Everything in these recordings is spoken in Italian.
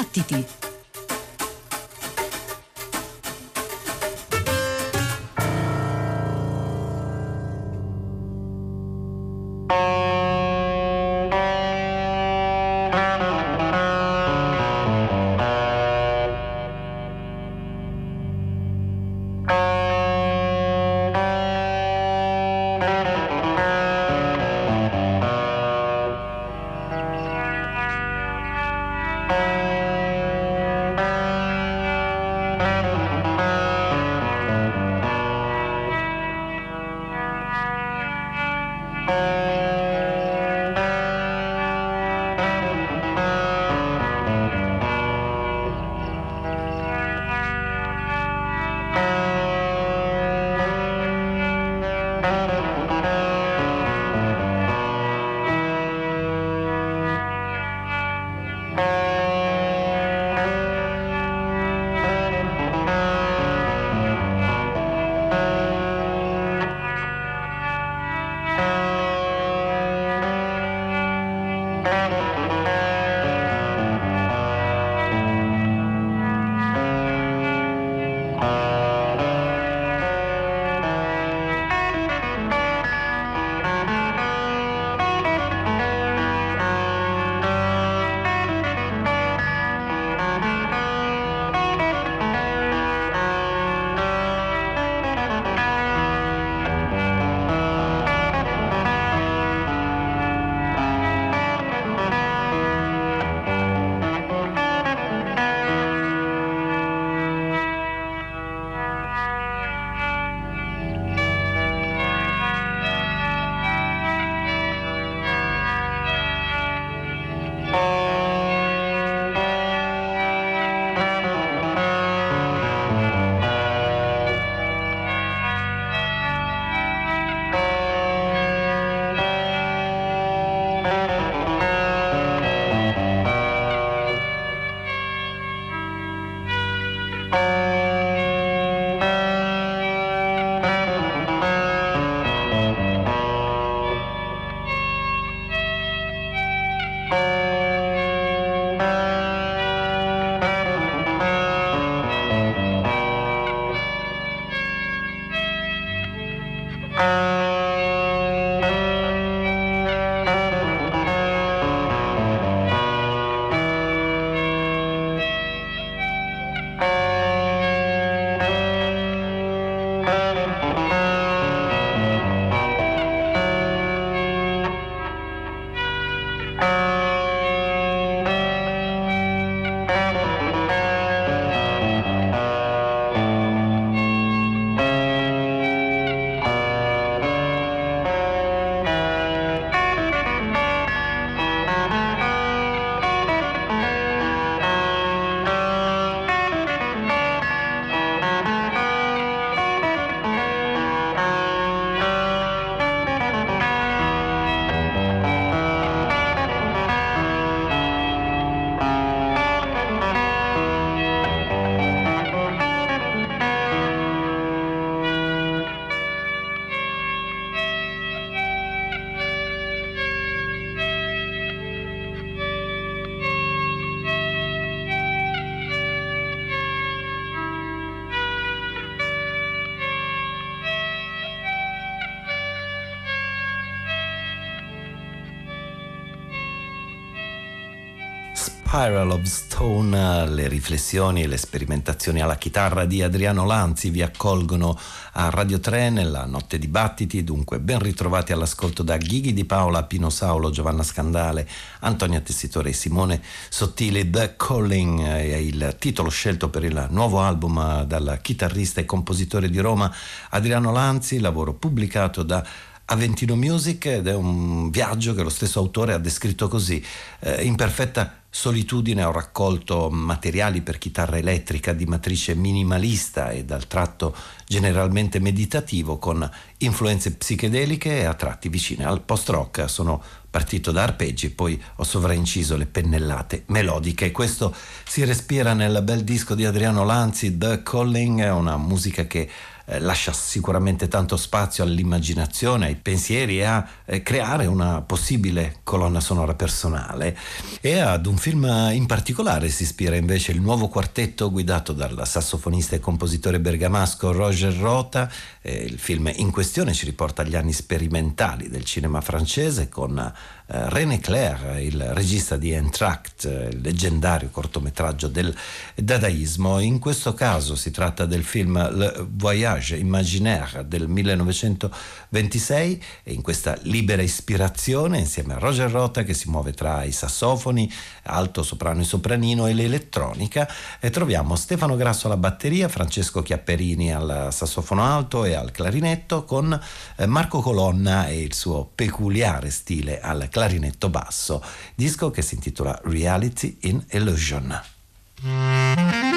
Battiti! Spiral of Stone, le riflessioni e le sperimentazioni alla chitarra di Adriano Lanzi vi accolgono a Radio 3 nella notte di battiti, dunque ben ritrovati all'ascolto da Ghighi di Paola, Pino Saulo, Giovanna Scandale, Antonia Tessitore e Simone Sottili. The Calling è il titolo scelto per il nuovo album dal chitarrista e compositore di Roma Adriano Lanzi, lavoro pubblicato da Aventino Music ed è un viaggio che lo stesso autore ha descritto così, eh, in perfetta Solitudine ho raccolto materiali per chitarra elettrica di matrice minimalista e dal tratto generalmente meditativo con influenze psichedeliche e a tratti vicine al post-rock. Sono partito da arpeggi e poi ho sovrainciso le pennellate melodiche. Questo si respira nel bel disco di Adriano Lanzi, The Calling, una musica che eh, lascia sicuramente tanto spazio all'immaginazione, ai pensieri e a eh, creare una possibile colonna sonora personale. E ad un film in particolare si ispira invece il nuovo quartetto guidato dal sassofonista e compositore bergamasco Roger Rota. Eh, il film in questione ci riporta agli anni sperimentali del cinema francese con René Clair, il regista di Entract, il leggendario cortometraggio del dadaismo. In questo caso si tratta del film Le Voyage Imaginaire del 1926 e in questa libera ispirazione insieme a Roger Rota che si muove tra i sassofoni, alto, soprano e sopranino e l'elettronica e troviamo Stefano Grasso alla batteria, Francesco Chiapperini al sassofono alto e al clarinetto con eh, Marco Colonna e il suo peculiare stile al clarinetto clarinetto basso, disco che si intitola Reality in Illusion.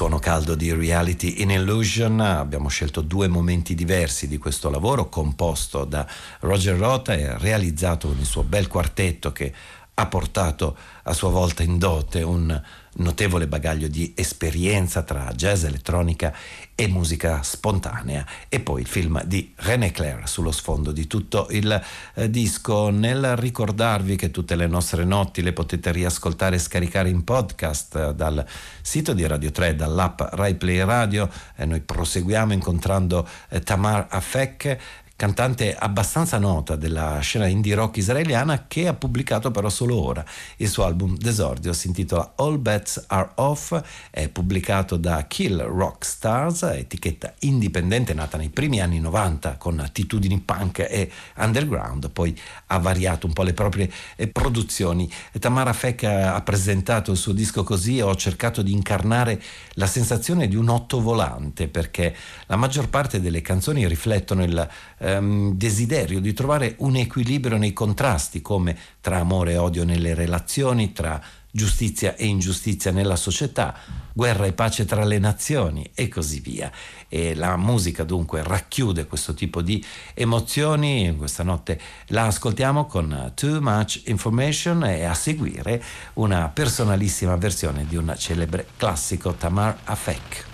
Suono caldo di Reality in Illusion. Abbiamo scelto due momenti diversi di questo lavoro composto da Roger Rota e realizzato con il suo bel quartetto che ha portato a sua volta in dote un notevole bagaglio di esperienza tra jazz, elettronica e musica spontanea e poi il film di René Claire sullo sfondo di tutto il eh, disco. Nel ricordarvi che tutte le nostre notti le potete riascoltare e scaricare in podcast eh, dal sito di Radio 3, dall'app Rai Play Radio, e noi proseguiamo incontrando eh, Tamar Afek cantante abbastanza nota della scena indie rock israeliana che ha pubblicato però solo ora. Il suo album d'esordio si intitola All Bets Are Off, è pubblicato da Kill Rock Stars, etichetta indipendente nata nei primi anni 90 con attitudini punk e underground, poi ha variato un po' le proprie eh, produzioni. Tamara Feck ha presentato il suo disco così e ho cercato di incarnare la sensazione di un otto volante perché la maggior parte delle canzoni riflettono il ehm, desiderio di trovare un equilibrio nei contrasti, come tra amore e odio nelle relazioni, tra giustizia e ingiustizia nella società, guerra e pace tra le nazioni e così via. E la musica dunque racchiude questo tipo di emozioni, questa notte la ascoltiamo con Too Much Information e a seguire una personalissima versione di un celebre classico Tamar Afek.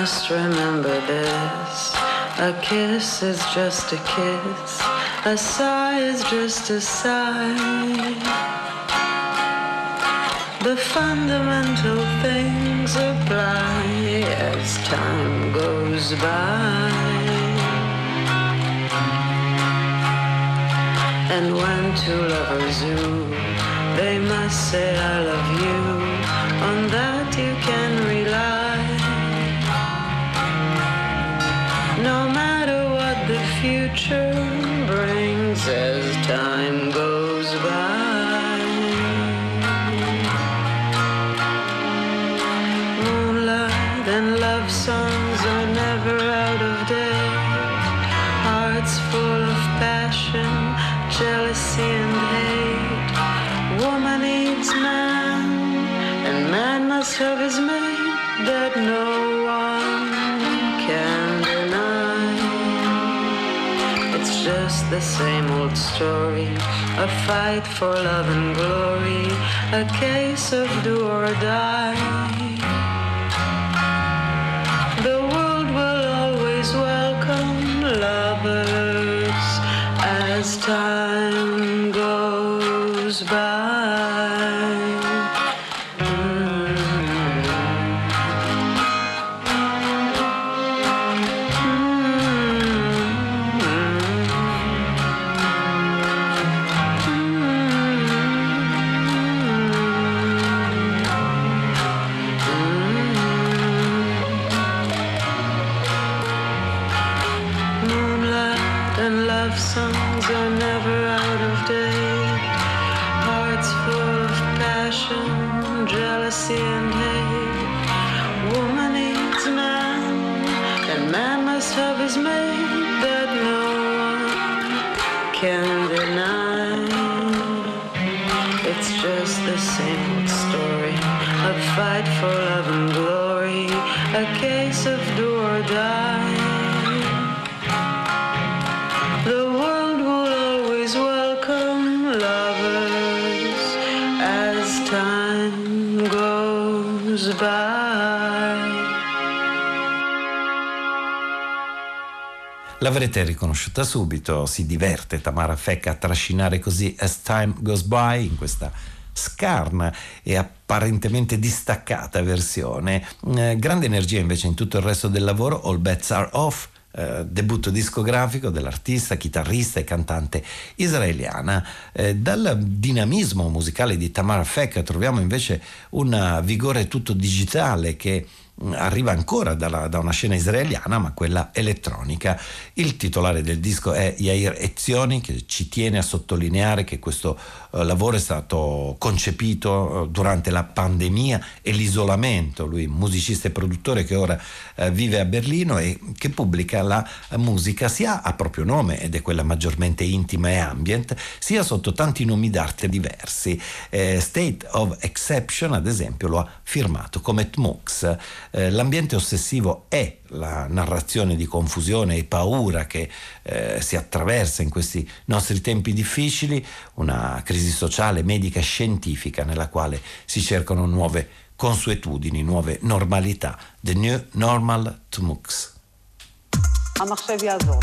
Must remember this. A kiss is just a kiss. A sigh is just a sigh. The fundamental things apply as time goes by. And when two lovers woo, they must say I love you. On that fight for love and glory, a case of do or die. L'avrete riconosciuta subito, si diverte Tamara Fecca a trascinare così As Time Goes By in questa scarna e apparentemente distaccata versione. Eh, grande energia invece in tutto il resto del lavoro, All Bets Are Off, eh, debutto discografico dell'artista, chitarrista e cantante israeliana. Eh, dal dinamismo musicale di Tamara Fecca troviamo invece un vigore tutto digitale che arriva ancora dalla, da una scena israeliana, ma quella elettronica. Il titolare del disco è Yair Ezioni, che ci tiene a sottolineare che questo eh, lavoro è stato concepito eh, durante la pandemia e l'isolamento. Lui, musicista e produttore che ora eh, vive a Berlino e che pubblica la musica sia a proprio nome, ed è quella maggiormente intima e ambient, sia sotto tanti nomi d'arte diversi. Eh, State of Exception, ad esempio, lo ha firmato come Tmux. Eh, l'ambiente ossessivo è la narrazione di confusione e paura che eh, si attraversa in questi nostri tempi difficili, una crisi sociale, medica e scientifica nella quale si cercano nuove consuetudini, nuove normalità. The New Normal Tmux. המחשב יעזור.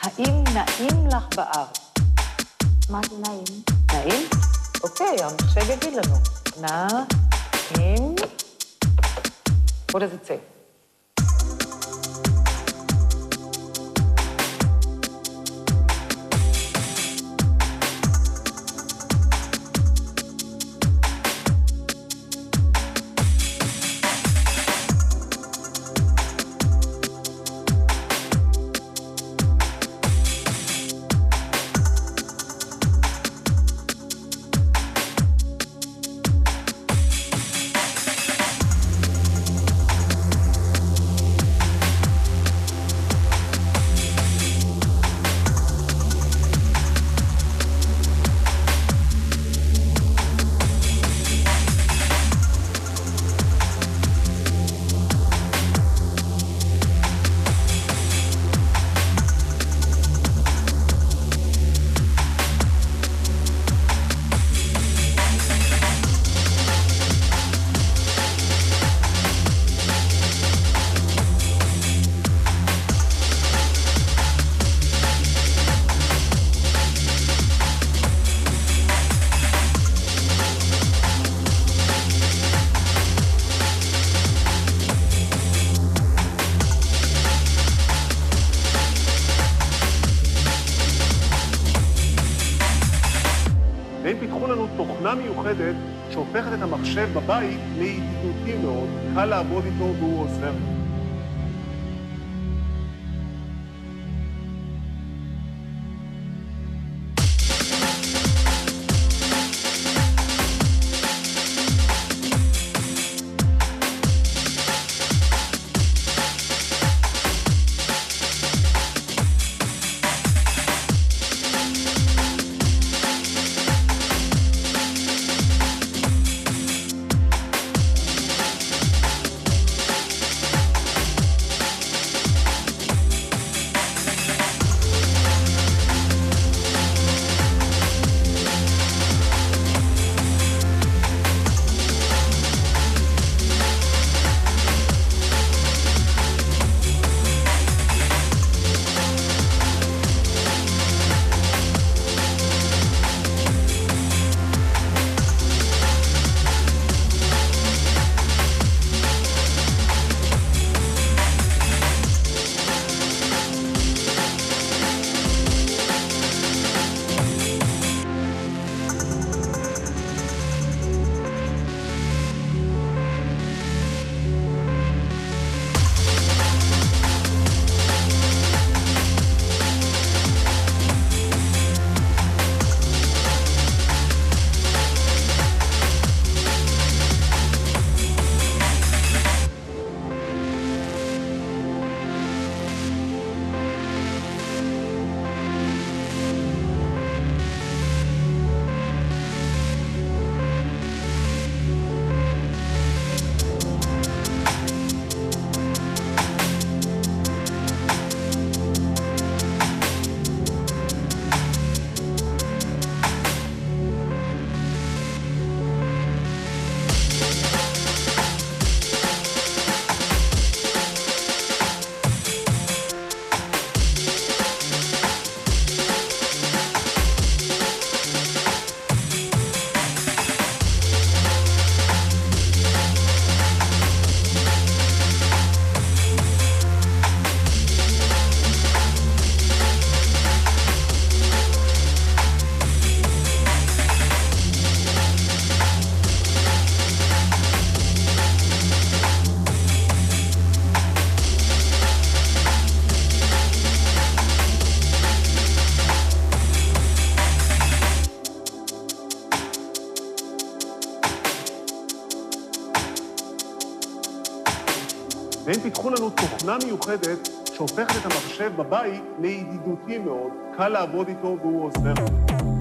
האם נעים לך בארץ? מה זה נעים? נעים? אוקיי, המחשב יגיד לנו. נעים. What does it say? המחשב בבית לידידותי מאוד, קל לעבוד איתו והוא עוזר. תוכנה מיוחדת שהופכת את המחשב בבית לידידותי מאוד, קל לעבוד איתו והוא עוזר.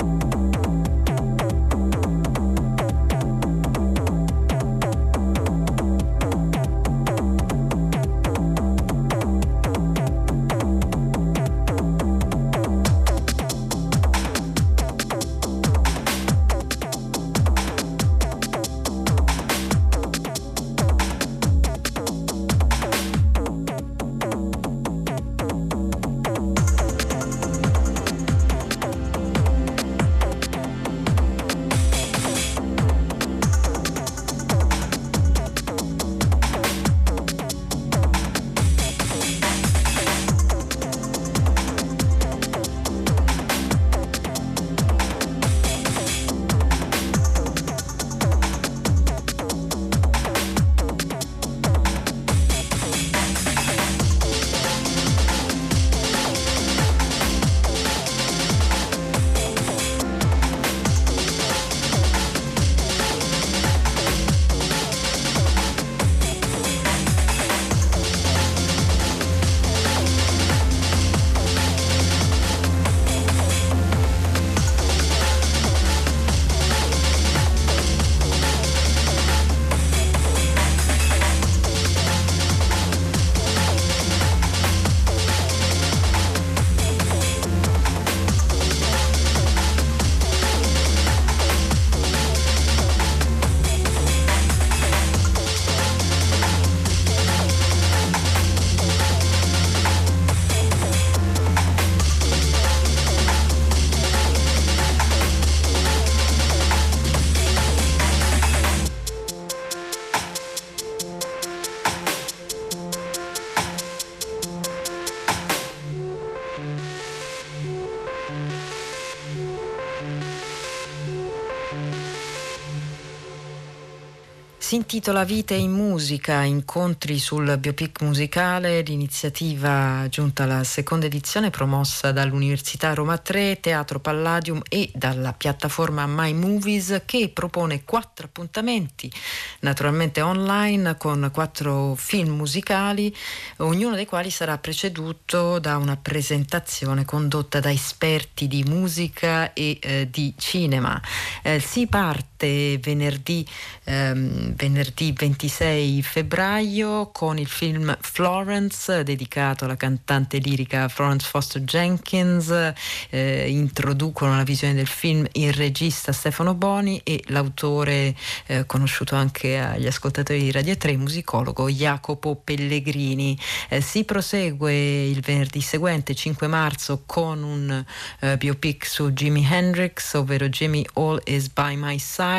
Si intitola Vite in musica, incontri sul biopic musicale, l'iniziativa giunta alla seconda edizione promossa dall'Università Roma 3, Teatro Palladium e dalla piattaforma My Movies che propone quattro appuntamenti, naturalmente online, con quattro film musicali, ognuno dei quali sarà preceduto da una presentazione condotta da esperti di musica e eh, di cinema. Eh, si parte venerdì ehm, venerdì 26 febbraio con il film Florence dedicato alla cantante lirica Florence Foster Jenkins. Eh, introducono la visione del film il regista Stefano Boni e l'autore eh, conosciuto anche agli ascoltatori di Radio 3, musicologo Jacopo Pellegrini. Eh, si prosegue il venerdì seguente, 5 marzo, con un eh, biopic su Jimi Hendrix, ovvero Jimmy All is by my side.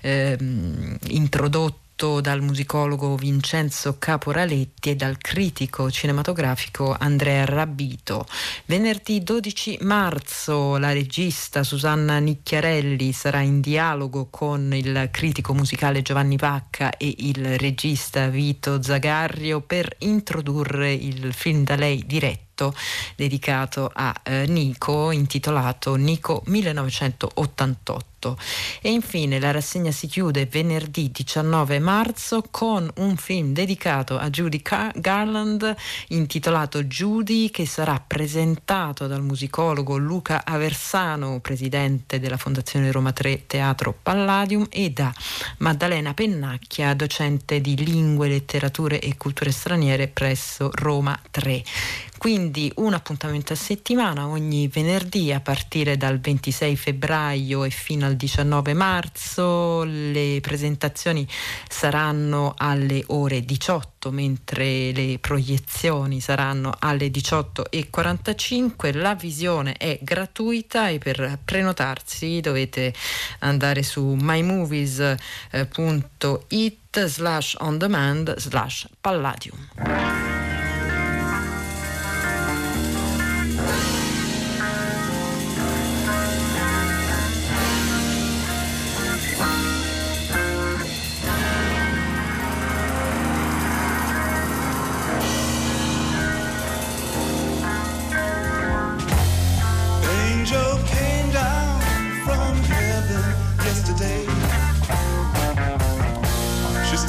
Ehm, introdotto dal musicologo Vincenzo Caporaletti e dal critico cinematografico Andrea Rabito. Venerdì 12 marzo la regista Susanna Nicchiarelli sarà in dialogo con il critico musicale Giovanni Vacca e il regista Vito Zagarrio per introdurre il film da lei diretto dedicato a eh, Nico intitolato Nico 1988 e infine la rassegna si chiude venerdì 19 marzo con un film dedicato a Judy Garland intitolato Judy che sarà presentato dal musicologo Luca Aversano presidente della Fondazione Roma 3 Teatro Palladium e da Maddalena Pennacchia docente di lingue, letterature e culture straniere presso Roma 3 quindi un appuntamento a settimana ogni venerdì a partire dal 26 febbraio e fino al 19 marzo. Le presentazioni saranno alle ore 18 mentre le proiezioni saranno alle 18.45. La visione è gratuita e per prenotarsi dovete andare su mymovies.it slash on demand slash palladium.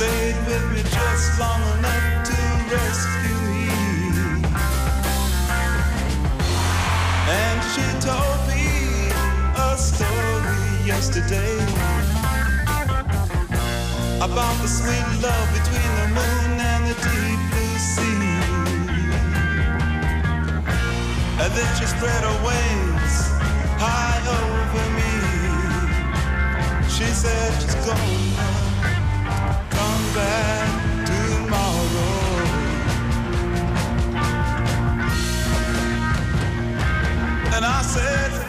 stayed with me just long enough to rescue me. And she told me a story yesterday about the sweet love between the moon and the deep blue sea. And then she spread her wings high over me. She said she's gone now said,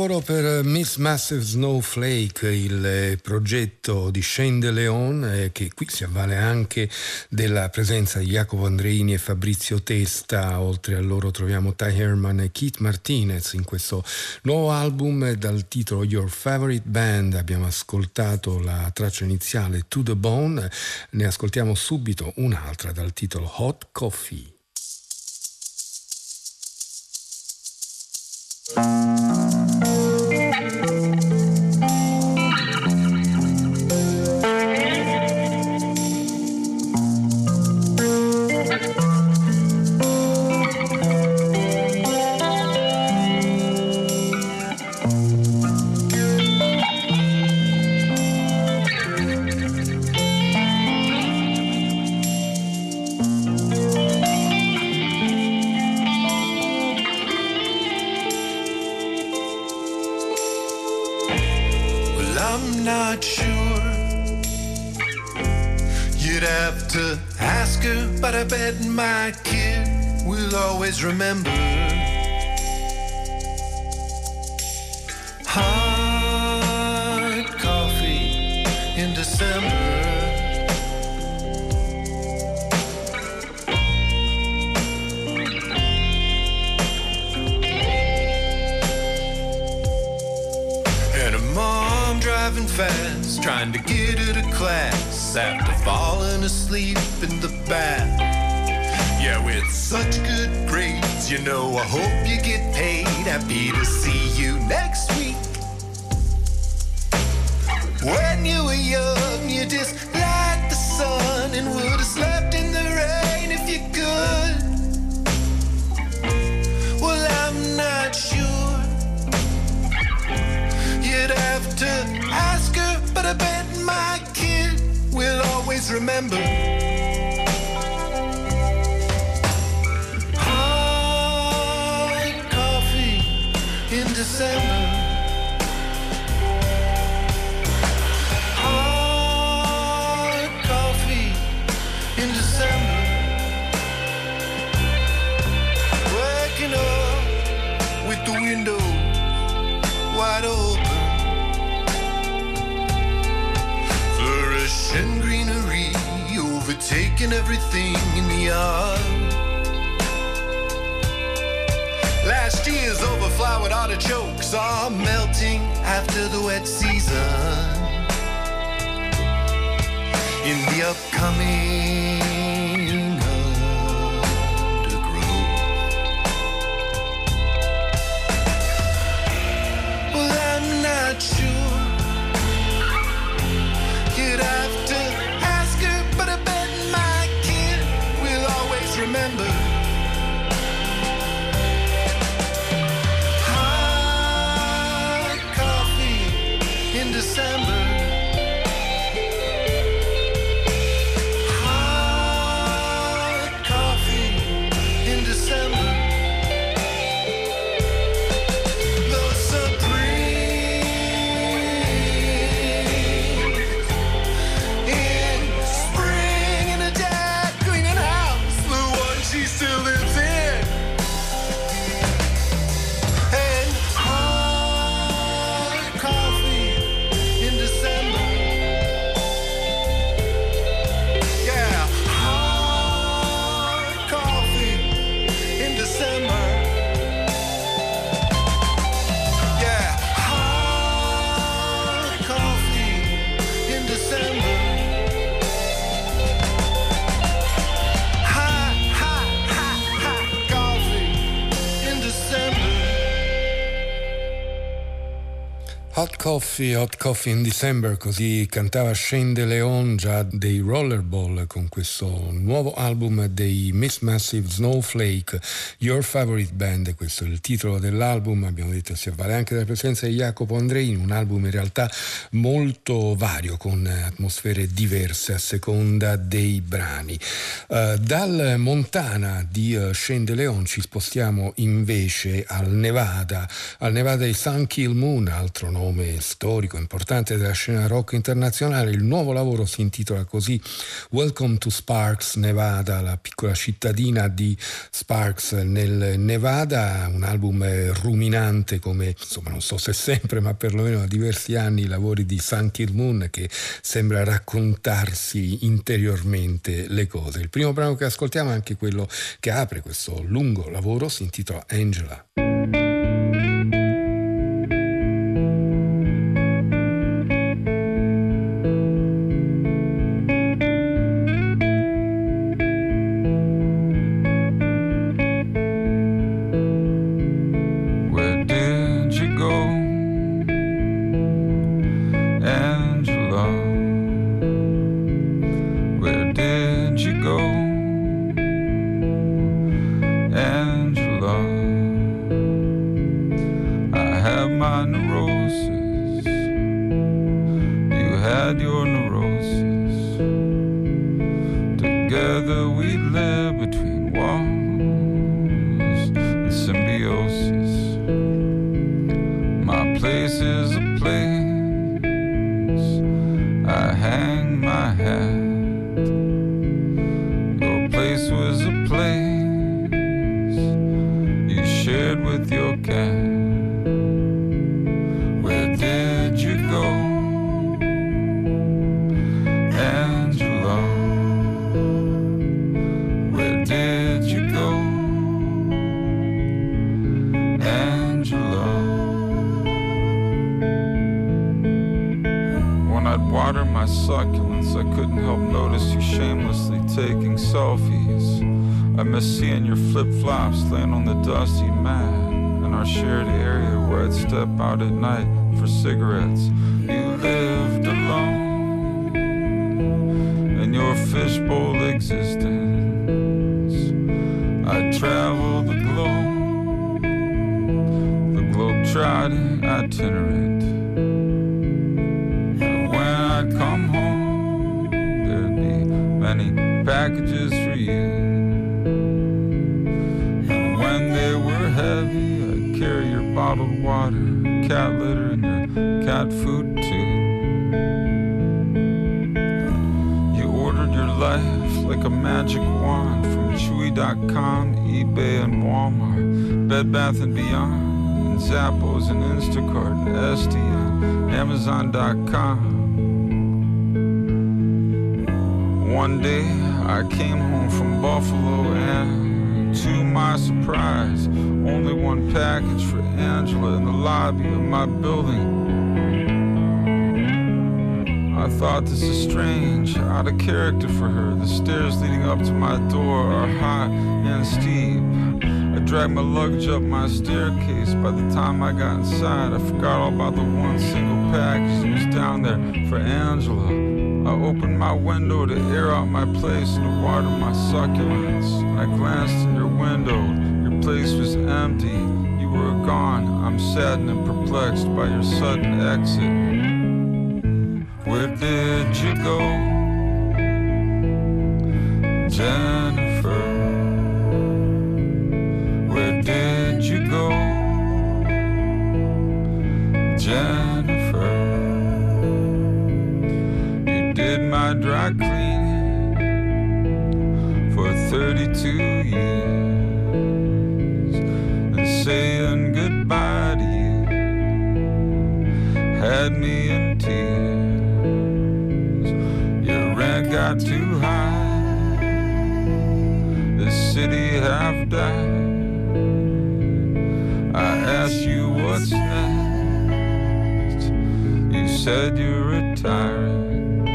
lavoro per Miss Massive Snowflake, il progetto di Shane De Leon, eh, che qui si avvale anche della presenza di Jacopo Andreini e Fabrizio Testa. Oltre a loro troviamo Ty Herman e Keith Martinez in questo nuovo album dal titolo Your Favorite Band. Abbiamo ascoltato la traccia iniziale To the Bone, ne ascoltiamo subito un'altra dal titolo Hot Coffee. In December. Coffee, Hot Coffee in December, così cantava Shane De Leon già dei Rollerball con questo nuovo album dei Miss Massive Snowflake, Your Favorite Band, questo è il titolo dell'album, abbiamo detto si avvale anche della presenza di Jacopo Andreini, un album in realtà molto vario con atmosfere diverse a seconda dei brani. Eh, dal Montana di eh, Shane De Leon ci spostiamo invece al Nevada, al Nevada di Sun Kill Moon, altro nome storico importante della scena rock internazionale. Il nuovo lavoro si intitola così Welcome to Sparks, Nevada, la piccola cittadina di Sparks nel Nevada, un album ruminante come, insomma, non so se sempre, ma perlomeno da diversi anni i lavori di Sun Kill Moon che sembra raccontarsi interiormente le cose. Il primo brano che ascoltiamo è anche quello che apre questo lungo lavoro, si intitola Angela. thinking, where did you go, Angela? Where did you go, Angela? When I'd water my succulents, I couldn't help notice you shamelessly taking selfies. I miss seeing your flip flops laying on the dusty mat our shared area where I'd step out at night for cigarettes. Joey.com, eBay and Walmart, Bed Bath and Beyond, and Zappos and Instacart and SDN, Amazon.com. One day I came home from Buffalo and to my surprise, only one package for Angela in the lobby of my building thought this is strange, out of character for her. The stairs leading up to my door are high and steep. I dragged my luggage up my staircase. By the time I got inside, I forgot all about the one single package that was down there for Angela. I opened my window to air out my place and to water my succulents. I glanced in your window. Your place was empty. You were gone. I'm saddened and perplexed by your sudden exit. Did you go, Jennifer? Died. I asked you what's next. You said you're retiring.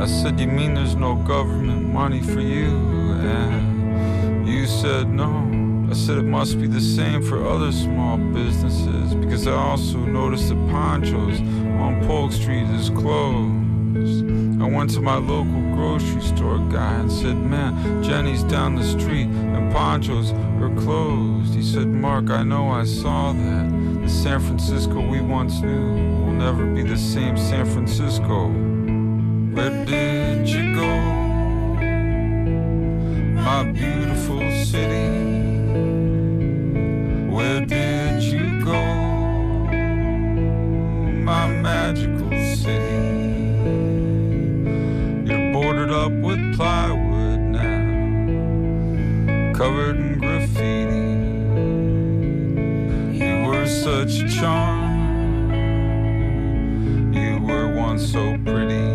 I said, You mean there's no government money for you? And you said no. I said it must be the same for other small businesses because I also noticed that Ponchos on Polk Street is closed. I went to my local grocery store guy and said, Man, Jenny's down the street and Ponchos are closed. He said, Mark, I know I saw that. The San Francisco we once knew will never be the same San Francisco. Covered in graffiti. You were such a charm. You were once so pretty.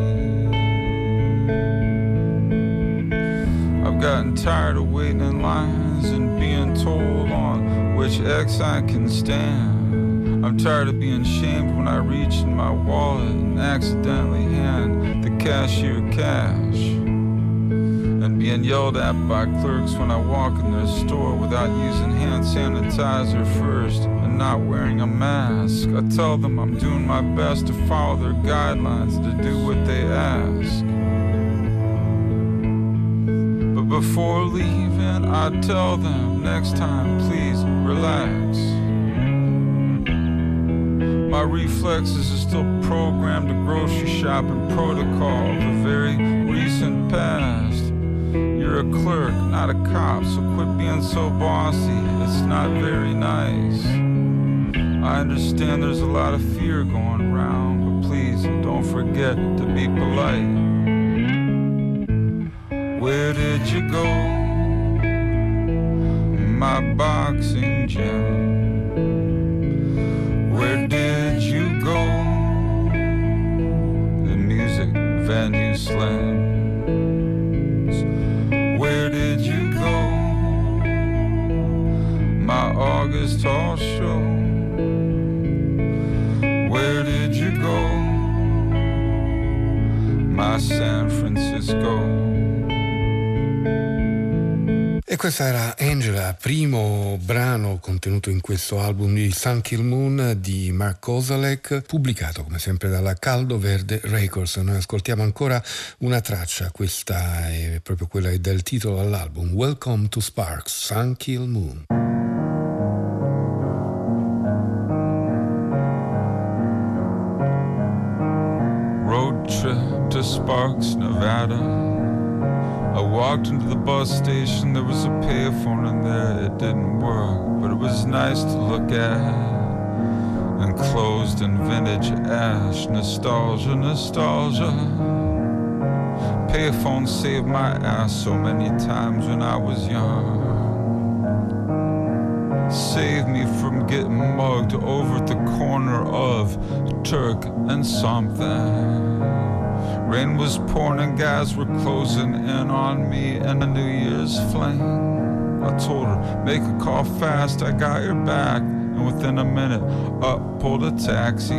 I've gotten tired of waiting in lines and being told on which X I can stand. I'm tired of being shamed when I reach in my wallet and accidentally hand the cashier cash. And being yelled at by clerks when I walk in their store without using hand sanitizer first and not wearing a mask. I tell them I'm doing my best to follow their guidelines to do what they ask. But before leaving, I tell them next time, please relax. My reflexes are still programmed to grocery shopping protocol of a very recent past. Clerk, not a cop, so quit being so bossy. It's not very nice. I understand there's a lot of fear going around, but please don't forget to be polite. Where did you go? My boxing gym. Where did you go? The music venue slams. August Hall show. Where did you go? My San Francisco. E questa era Angela, primo brano contenuto in questo album di Sun Kill Moon di Mark Kozalek, pubblicato come sempre dalla Caldo Verde Records. Noi ascoltiamo ancora una traccia, questa è proprio quella del titolo all'album, Welcome to Sparks, Sun Kill Moon. Trip to Sparks, Nevada. I walked into the bus station, there was a payphone in there, it didn't work, but it was nice to look at. Enclosed in vintage ash, nostalgia, nostalgia. Payphone saved my ass so many times when I was young. Saved me from getting mugged over at the corner of Turk and something. Rain was pouring and guys were closing in on me in a New Year's flame. I told her, make a call fast, I got your back. And within a minute, up pulled a taxi.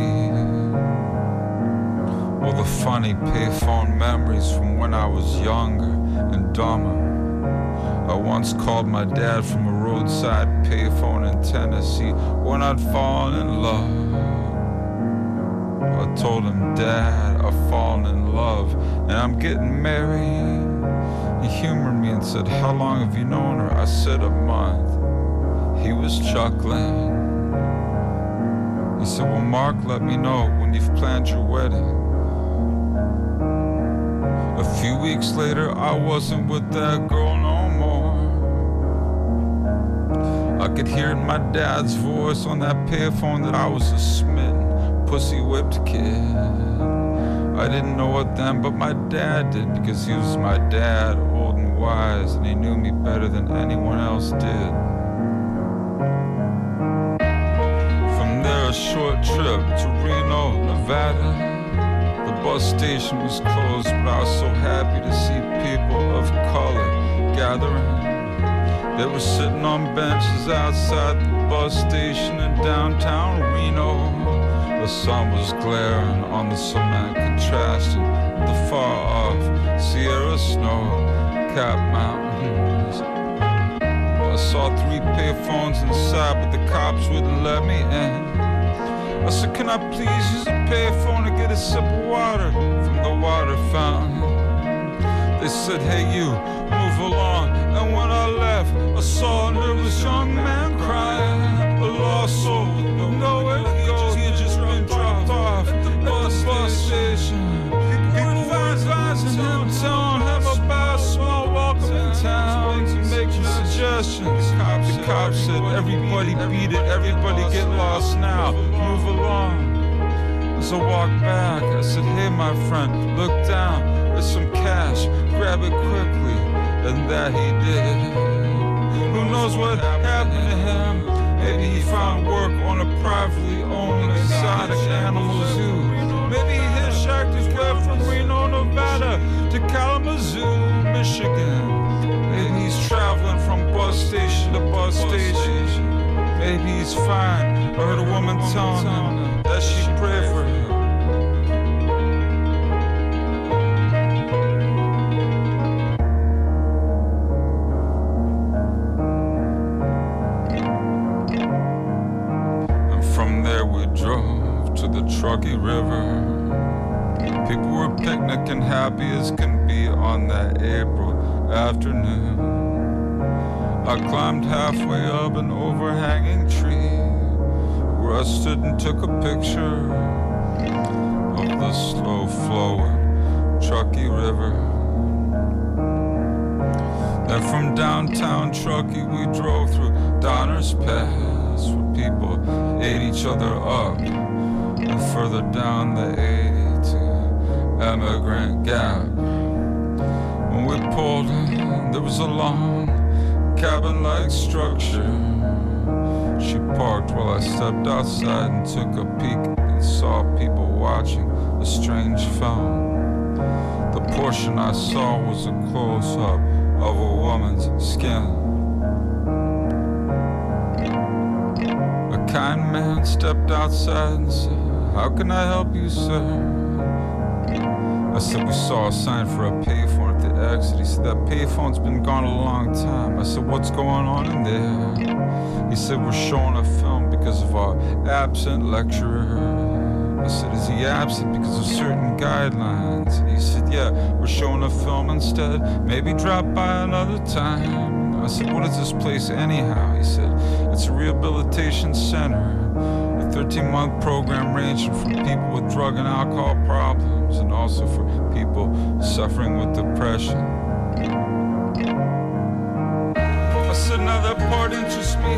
All the funny payphone memories from when I was younger and dumber. I once called my dad from a roadside payphone in Tennessee when I'd fallen in love. I told him, Dad, I've fallen in love and I'm getting married. He humored me and said, How long have you known her? I said, A month. He was chuckling. He said, Well, Mark, let me know when you've planned your wedding. A few weeks later, I wasn't with that girl no more. I could hear my dad's voice on that payphone that I was a smitten, pussy whipped kid. I didn't know it then, but my dad did because he was my dad, old and wise, and he knew me better than anyone else did. From there, a short trip to Reno, Nevada. The bus station was closed, but I was so happy to see people of color gathering. They were sitting on benches outside the bus station in downtown Reno. The sun was glaring on the cement, contrasting the far off Sierra snow capped mountains. I saw three payphones inside, but the cops wouldn't let me in. I said, Can I please use a payphone to get a sip of water from the water fountain? They said, Hey, you, move along. And when I left, I saw a nervous young man crying. A lost soul, Everybody beat it, everybody get lost now. Move along. As I walked back, I said, Hey, my friend, look down. There's some cash. grab it quickly, and that he did. Who knows what happened to him? Maybe he found work on a privately owned exotic animal zoo. Maybe he hitchhiked his way from Reno, Nevada to Kalamazoo, Michigan. Maybe he's traveling from bus station to bus station. Maybe he's fine. I heard a woman telling him that she prayed for him. And from there we drove to the Truckee River. People were picnicking happy as can be on that April afternoon. I climbed halfway up an overhanging stood and took a picture of the slow flowing Truckee River. Then from downtown Truckee we drove through Donner's Pass where people ate each other up and further down the 80 to Emigrant Gap. When we pulled in, there was a long cabin like structure. She parked while I stepped outside and took a peek and saw people watching a strange film. The portion I saw was a close up of a woman's skin. A kind man stepped outside and said, how can I help you, sir? I said, We saw a sign for a payphone at the exit. He said, That payphone's been gone a long time. I said, What's going on in there? He said, We're showing a film because of our absent lecturer. I said, Is he absent because of certain guidelines? He said, Yeah, we're showing a film instead. Maybe drop by another time. I said, What is this place anyhow? He said, It's a rehabilitation center. a 13 month program ranging from people with drug and alcohol problems and also for people suffering with depression. Me.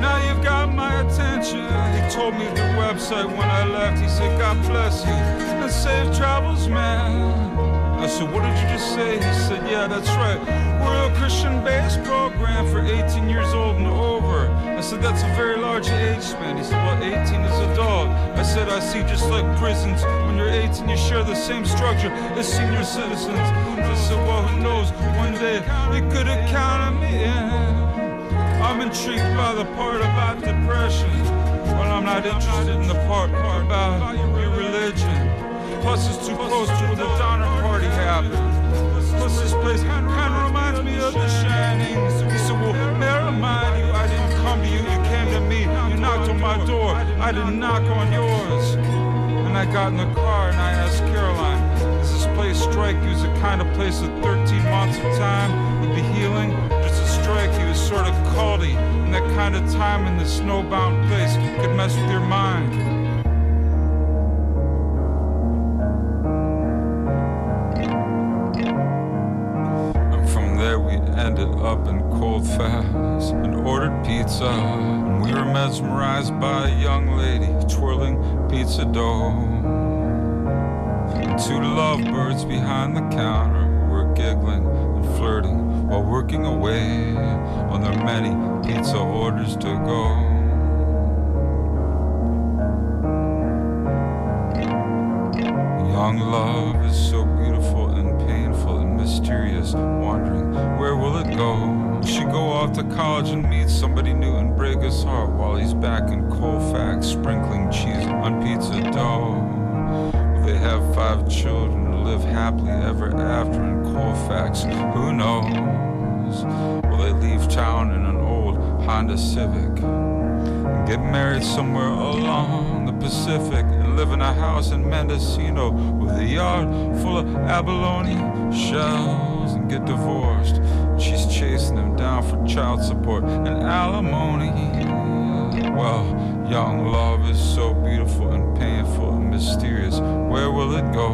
Now you've got my attention. He told me the website when I left. He said, God bless you and safe travels, man. I said, what did you just say? He said, yeah, that's right. We're a Christian-based program for 18 years old and over. I said, that's a very large age span. He said, well, 18 is adult. I said, I see just like prisons. When you're 18, you share the same structure as senior citizens. I said, well, who knows? One day they could have counted me in. I'm intrigued by the part about depression. But I'm not interested in the part about your religion. Plus, it's too close to the Donner Party happened. Plus, this place kind of reminds me of The Shining. He said, Well, may I remind you, I didn't come to you, you came to me. You knocked on my door, I didn't knock on yours. And I got in the car and I asked Caroline, Does this place strike you as the kind of place that 13 months of time would be healing? Strike you sort of culty? And that kind of time in the snowbound place could mess with your mind? And from there we'd ended up in cold fast and ordered pizza. And we were mesmerized by a young lady twirling pizza dough. And two lovebirds behind the counter while working away on their many pizza orders to go. Young love is so beautiful and painful and mysterious, wondering where will it go? Will she go off to college and meet somebody new and break his heart while he's back in Colfax, sprinkling cheese on pizza dough? Will they have five children and live happily ever after in Colfax? Who knows? Town in an old Honda Civic and get married somewhere along the Pacific? And live in a house in Mendocino with a yard full of abalone shells and get divorced. She's chasing him down for child support and alimony. Well, young love is so beautiful and painful and mysterious. Where will it go?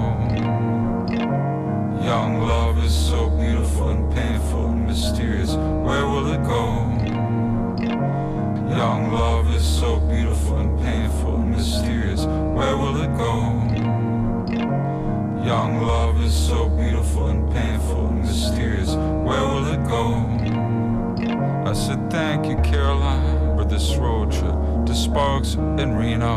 Young love is so beautiful and painful mysterious. Where will it go? Young love is so beautiful and painful and mysterious. Where will it go? Young love is so beautiful and painful and mysterious. Where will it go? I said, Thank you, Caroline, for this road trip to Sparks and Reno.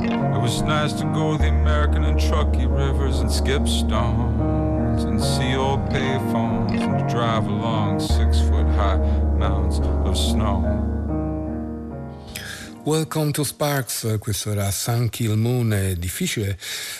It was nice to go the American and Truckee rivers and skip stones and see old payphones mounds of snow. Welcome to Sparks, questo era Sun Kill Moon, è difficile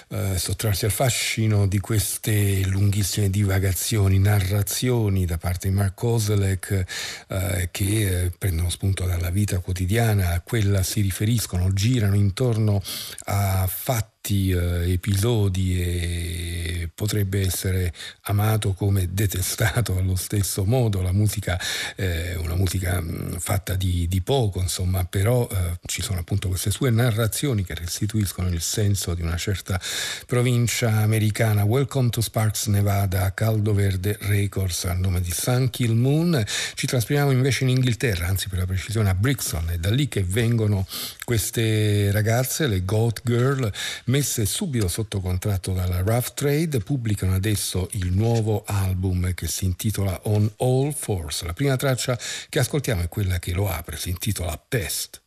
eh, sottrarsi al fascino di queste lunghissime divagazioni, narrazioni da parte di Mark Kozelek eh, che eh, prendono spunto dalla vita quotidiana, a quella si riferiscono, girano intorno a fatti eh, episodi e potrebbe essere amato come detestato allo stesso modo. La musica è una musica mh, fatta di, di, poco, insomma, però eh, ci sono appunto queste sue narrazioni che restituiscono il senso di una certa provincia americana. Welcome to Sparks, Nevada, Caldo Verde Records a nome di Sun Kill Moon. Ci trasferiamo invece in Inghilterra, anzi per la precisione a Brixton, è da lì che vengono queste ragazze, le Goat Girl, messe subito sotto contratto dalla Rough Trade, pubblicano adesso il nuovo album che si intitola On All Fours. La prima traccia che ascoltiamo è quella che lo apre, si intitola Pest.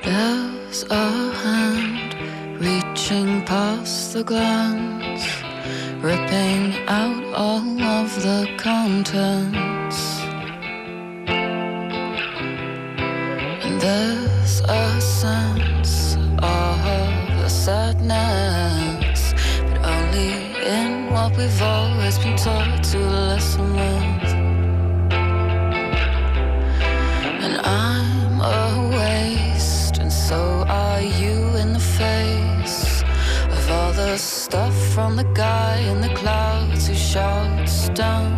There's a hand reaching past the glance, ripping out all of the contents. And there's a sense of the sadness, but only in what we've always been taught to listen with. And I'm a the stuff from the guy in the clouds who shouts down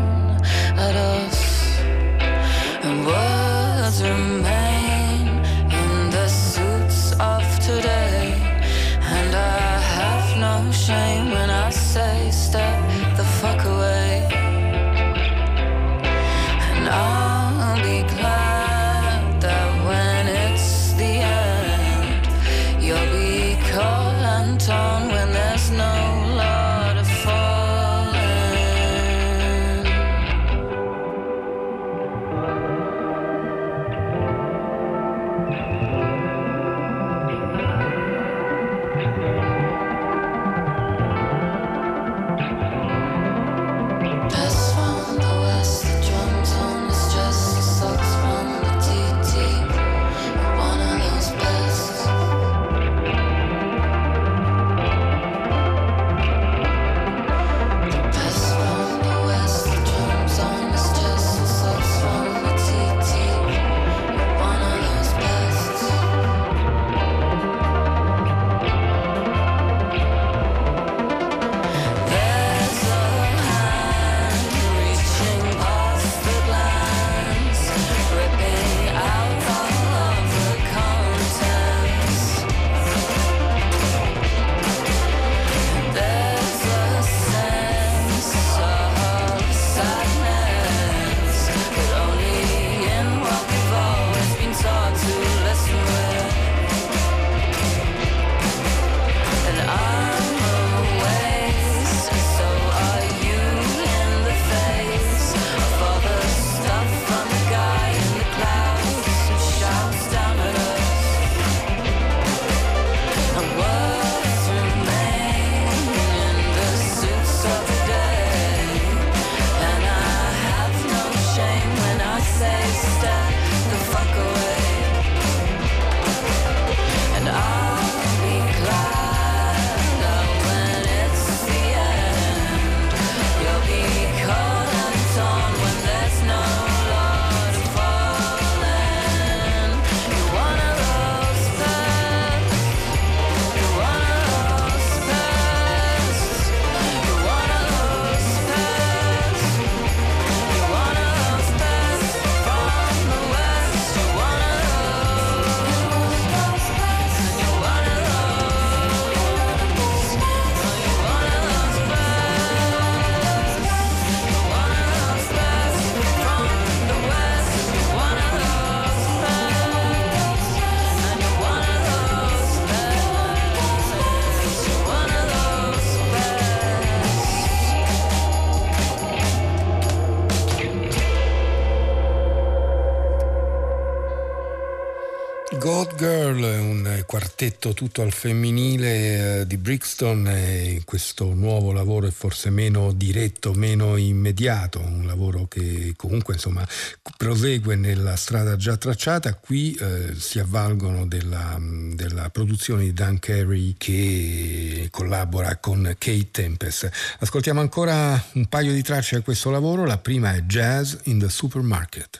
at us. And words remain in the suits of today. And I have no shame when I say, step quartetto tutto al femminile eh, di Brixton e questo nuovo lavoro è forse meno diretto, meno immediato, un lavoro che comunque insomma prosegue nella strada già tracciata. Qui eh, si avvalgono della, della, produzione di Dan Carey che collabora con Kate Tempest. Ascoltiamo ancora un paio di tracce a questo lavoro, la prima è Jazz in the Supermarket.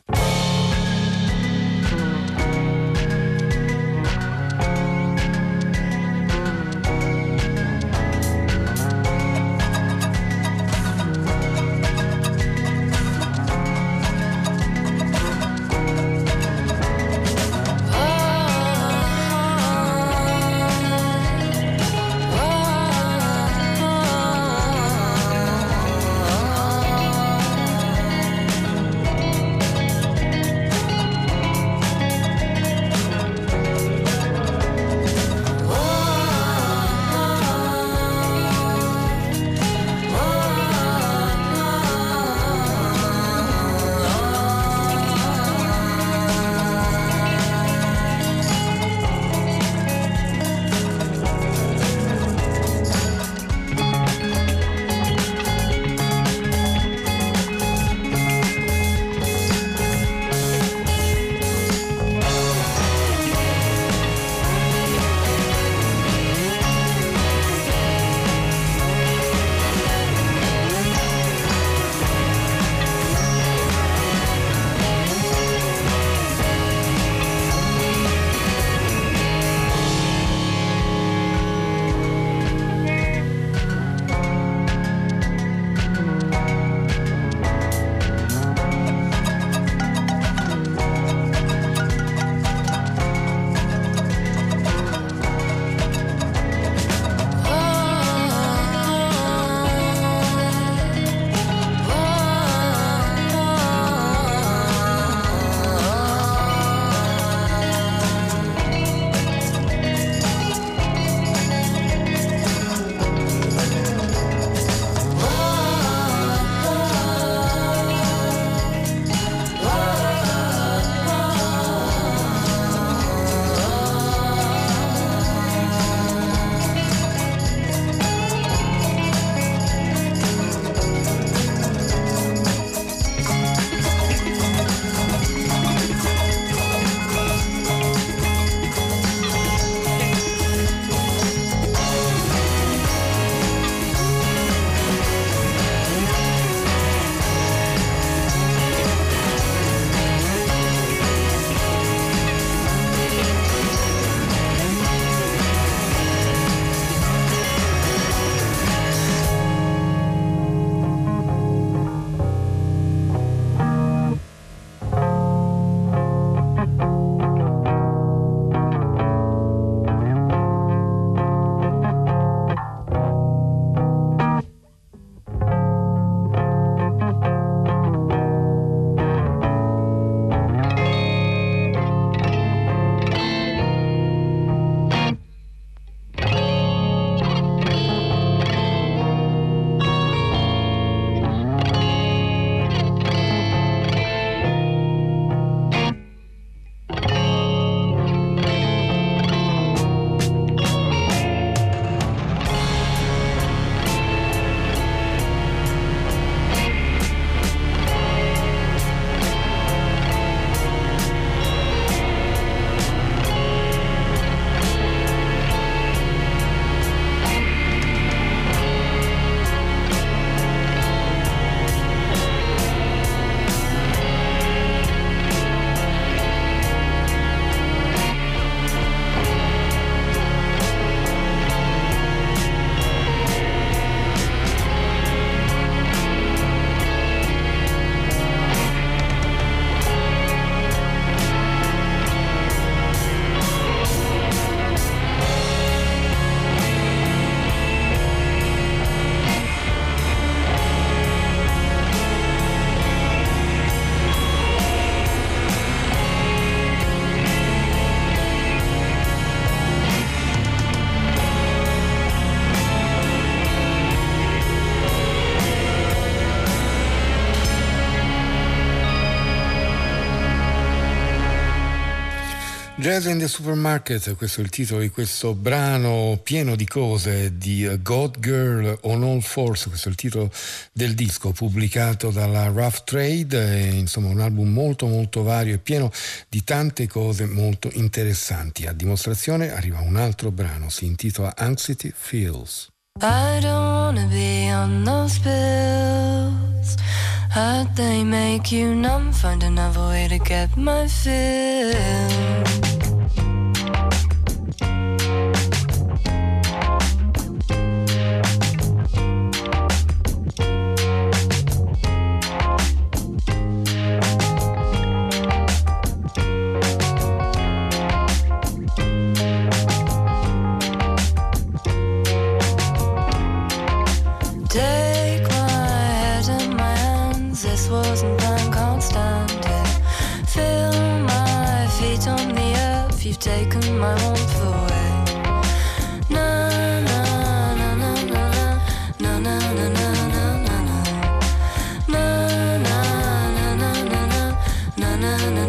Jazz in the Supermarket, questo è il titolo di questo brano pieno di cose di God Girl on All Force, questo è il titolo del disco pubblicato dalla Rough Trade, è, insomma un album molto molto vario e pieno di tante cose molto interessanti. A dimostrazione arriva un altro brano, si intitola Anxiety Feels. I don't wanna be on those pills. How'd they make you numb? Find another way to get my fill. taken my warmth away. Na na na na na na na na na na na na na na na na na na na na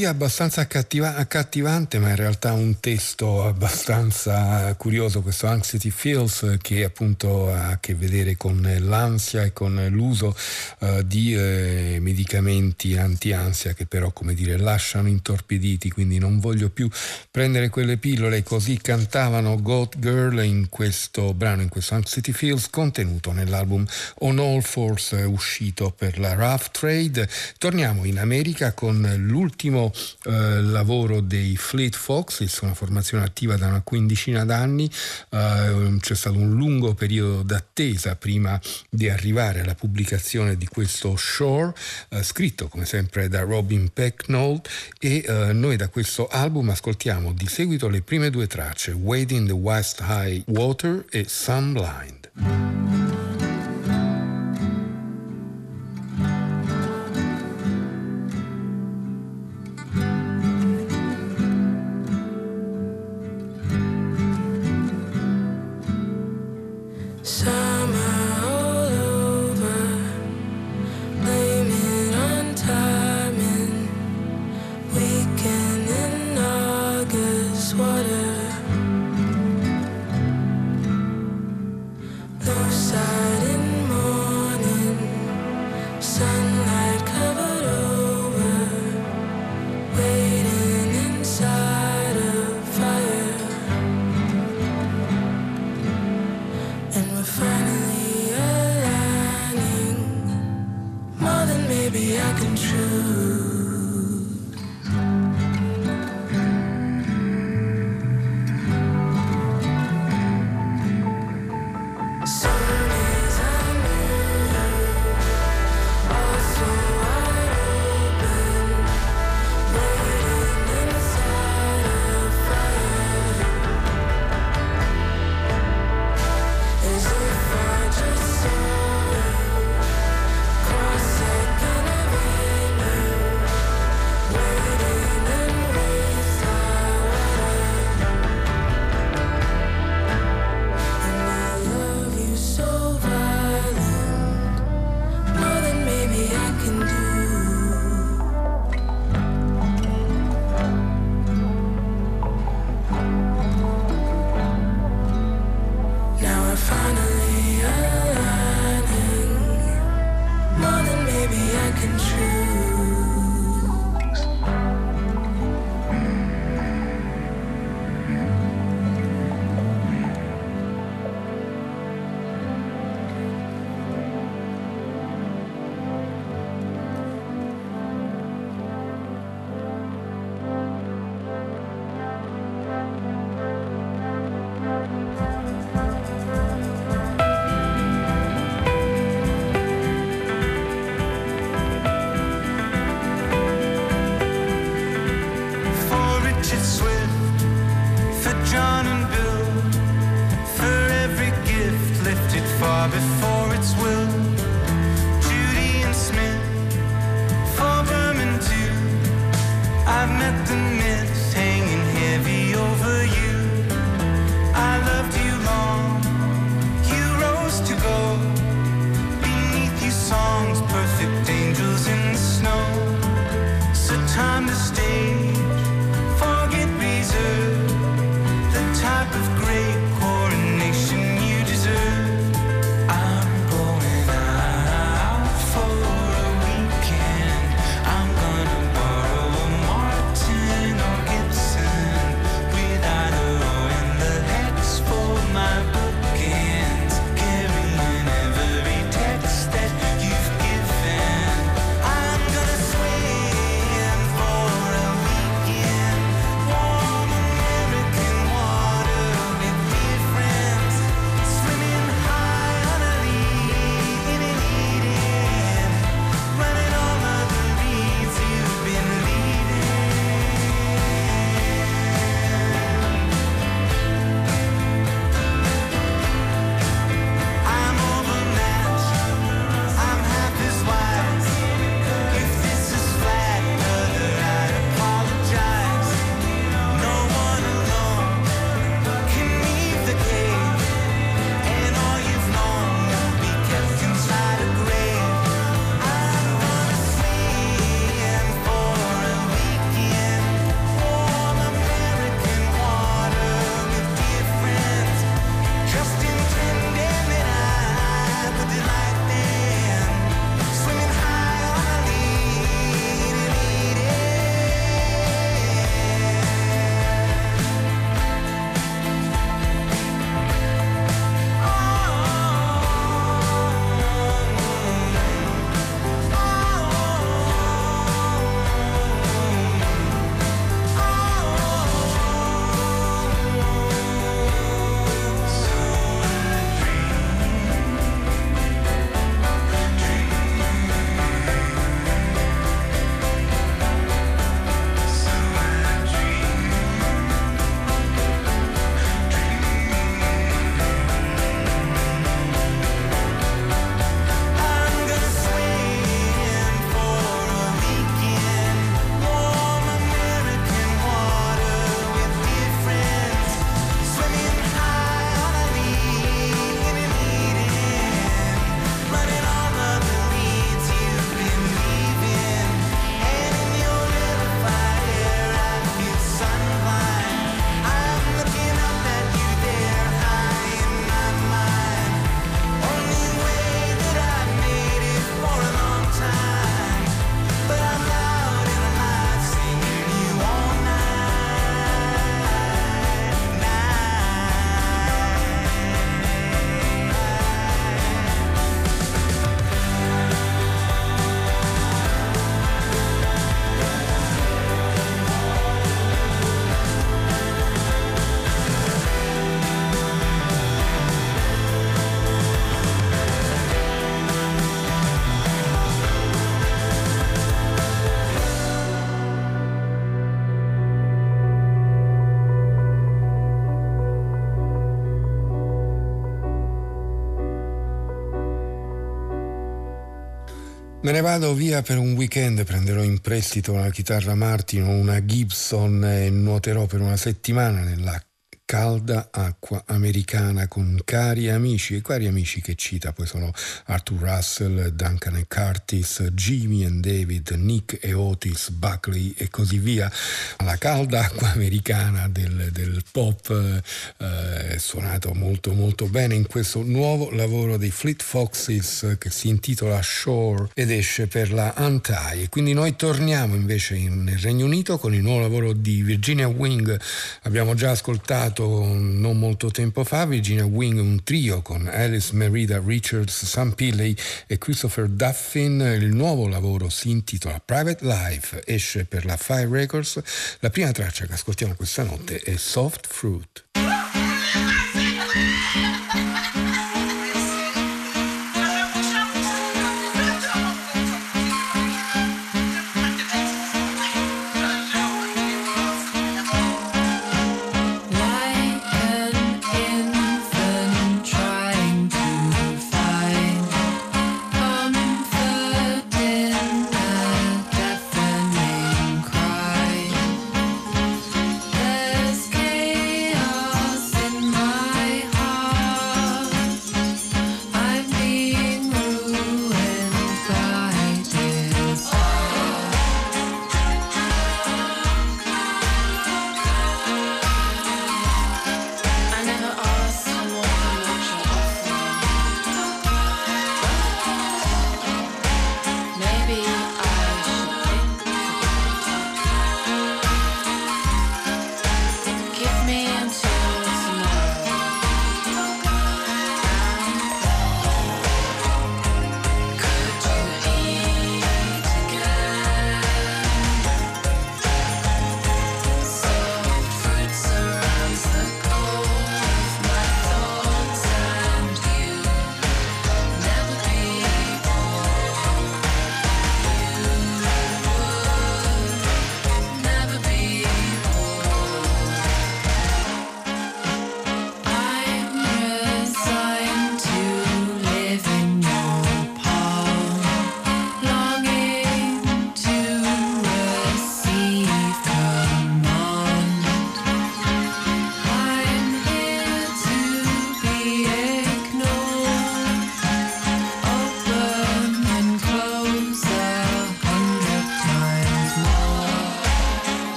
melodia abbastanza accattiva- accattivante, ma in realtà un testo abbastanza curioso, questo Anxiety Feels, che appunto ha a che vedere con l'ansia e con l'uso uh, di eh, medicamenti anti-ansia che però, come dire, lasciano intorpiditi, quindi non voglio più prendere quelle pillole. Così cantavano Goat Girl in questo brano, in questo Anxiety Feels, contenuto nell'album On All Force uscito per la Rough Trade. Torniamo in America con l'ultimo eh, lavoro dei Fleet Foxes, una formazione attiva da una quindicina d'anni, eh, c'è stato un lungo periodo d'attesa prima di arrivare alla pubblicazione di questo Shore, eh, scritto come sempre da Robin Pecknold e eh, noi da questo album ascoltiamo di seguito le prime due tracce, Wade in the West High Water e Sunblind. Me ne vado via per un weekend, prenderò in prestito una chitarra Martin o una Gibson e nuoterò per una settimana nella calda acqua americana con cari amici e cari amici che cita poi sono Arthur Russell, Duncan e Curtis, Jimmy e David, Nick e Otis, Buckley e così via. La calda acqua americana del, del pop eh, è suonato molto molto bene in questo nuovo lavoro dei Fleet Foxes che si intitola Shore ed esce per la Antai. Quindi noi torniamo invece in, nel Regno Unito con il nuovo lavoro di Virginia Wing. Abbiamo già ascoltato non molto tempo fa, Virginia Wing, un trio con Alice Merida Richards, Sam Pilley e Christopher Duffin. Il nuovo lavoro si intitola Private Life, esce per la Fire Records. La prima traccia che ascoltiamo questa notte è Soft Fruit.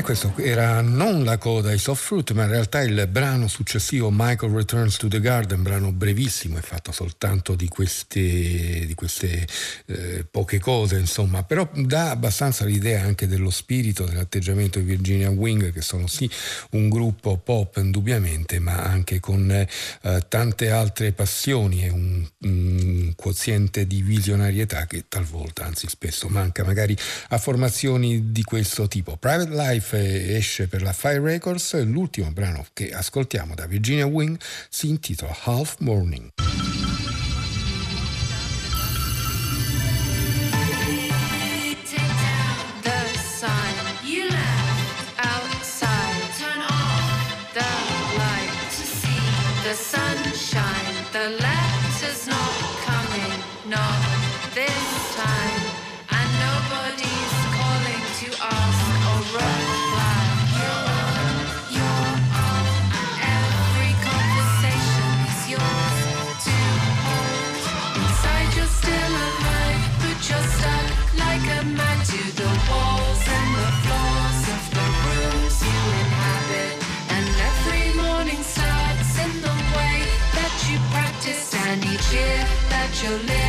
E questo era non la coda i Soft Fruit, ma in realtà il brano successivo Michael Returns to the Garden, brano brevissimo e fatto soltanto di queste, di queste eh, poche cose, insomma, però dà abbastanza l'idea anche dello spirito, dell'atteggiamento di Virginia Wing, che sono sì un gruppo pop indubbiamente, ma anche con eh, tante altre passioni e un, un quoziente di visionarietà che talvolta, anzi spesso manca magari a formazioni di questo tipo. Private Life esce per la Fire Records, l'ultimo brano che ascoltiamo da Virginia Wing si intitola Half Morning. your lips.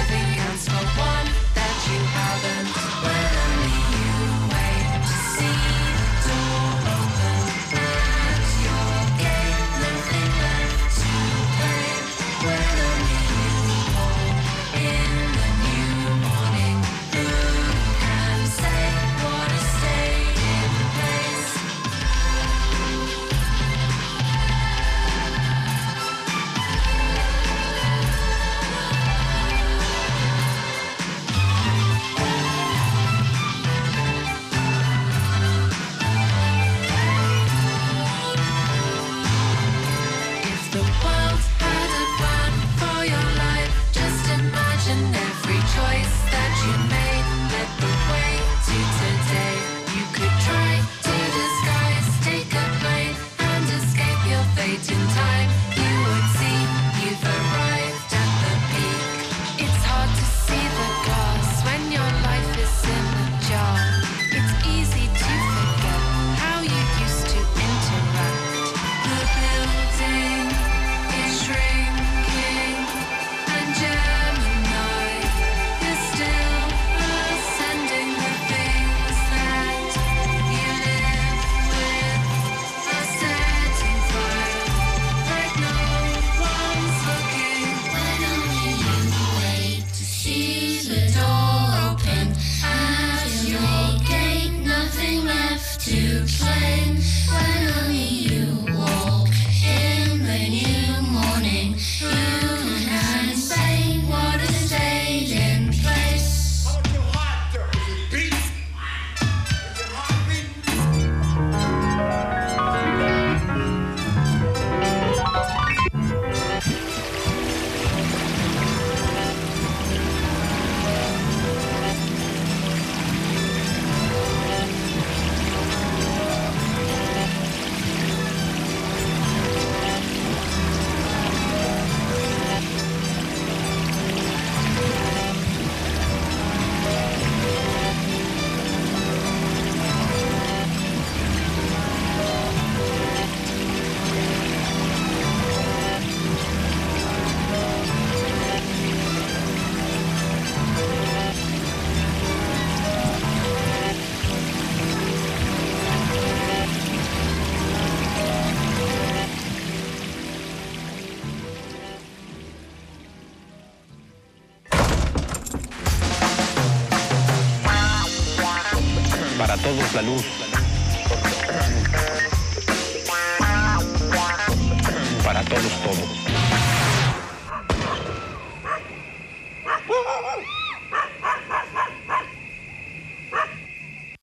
salud.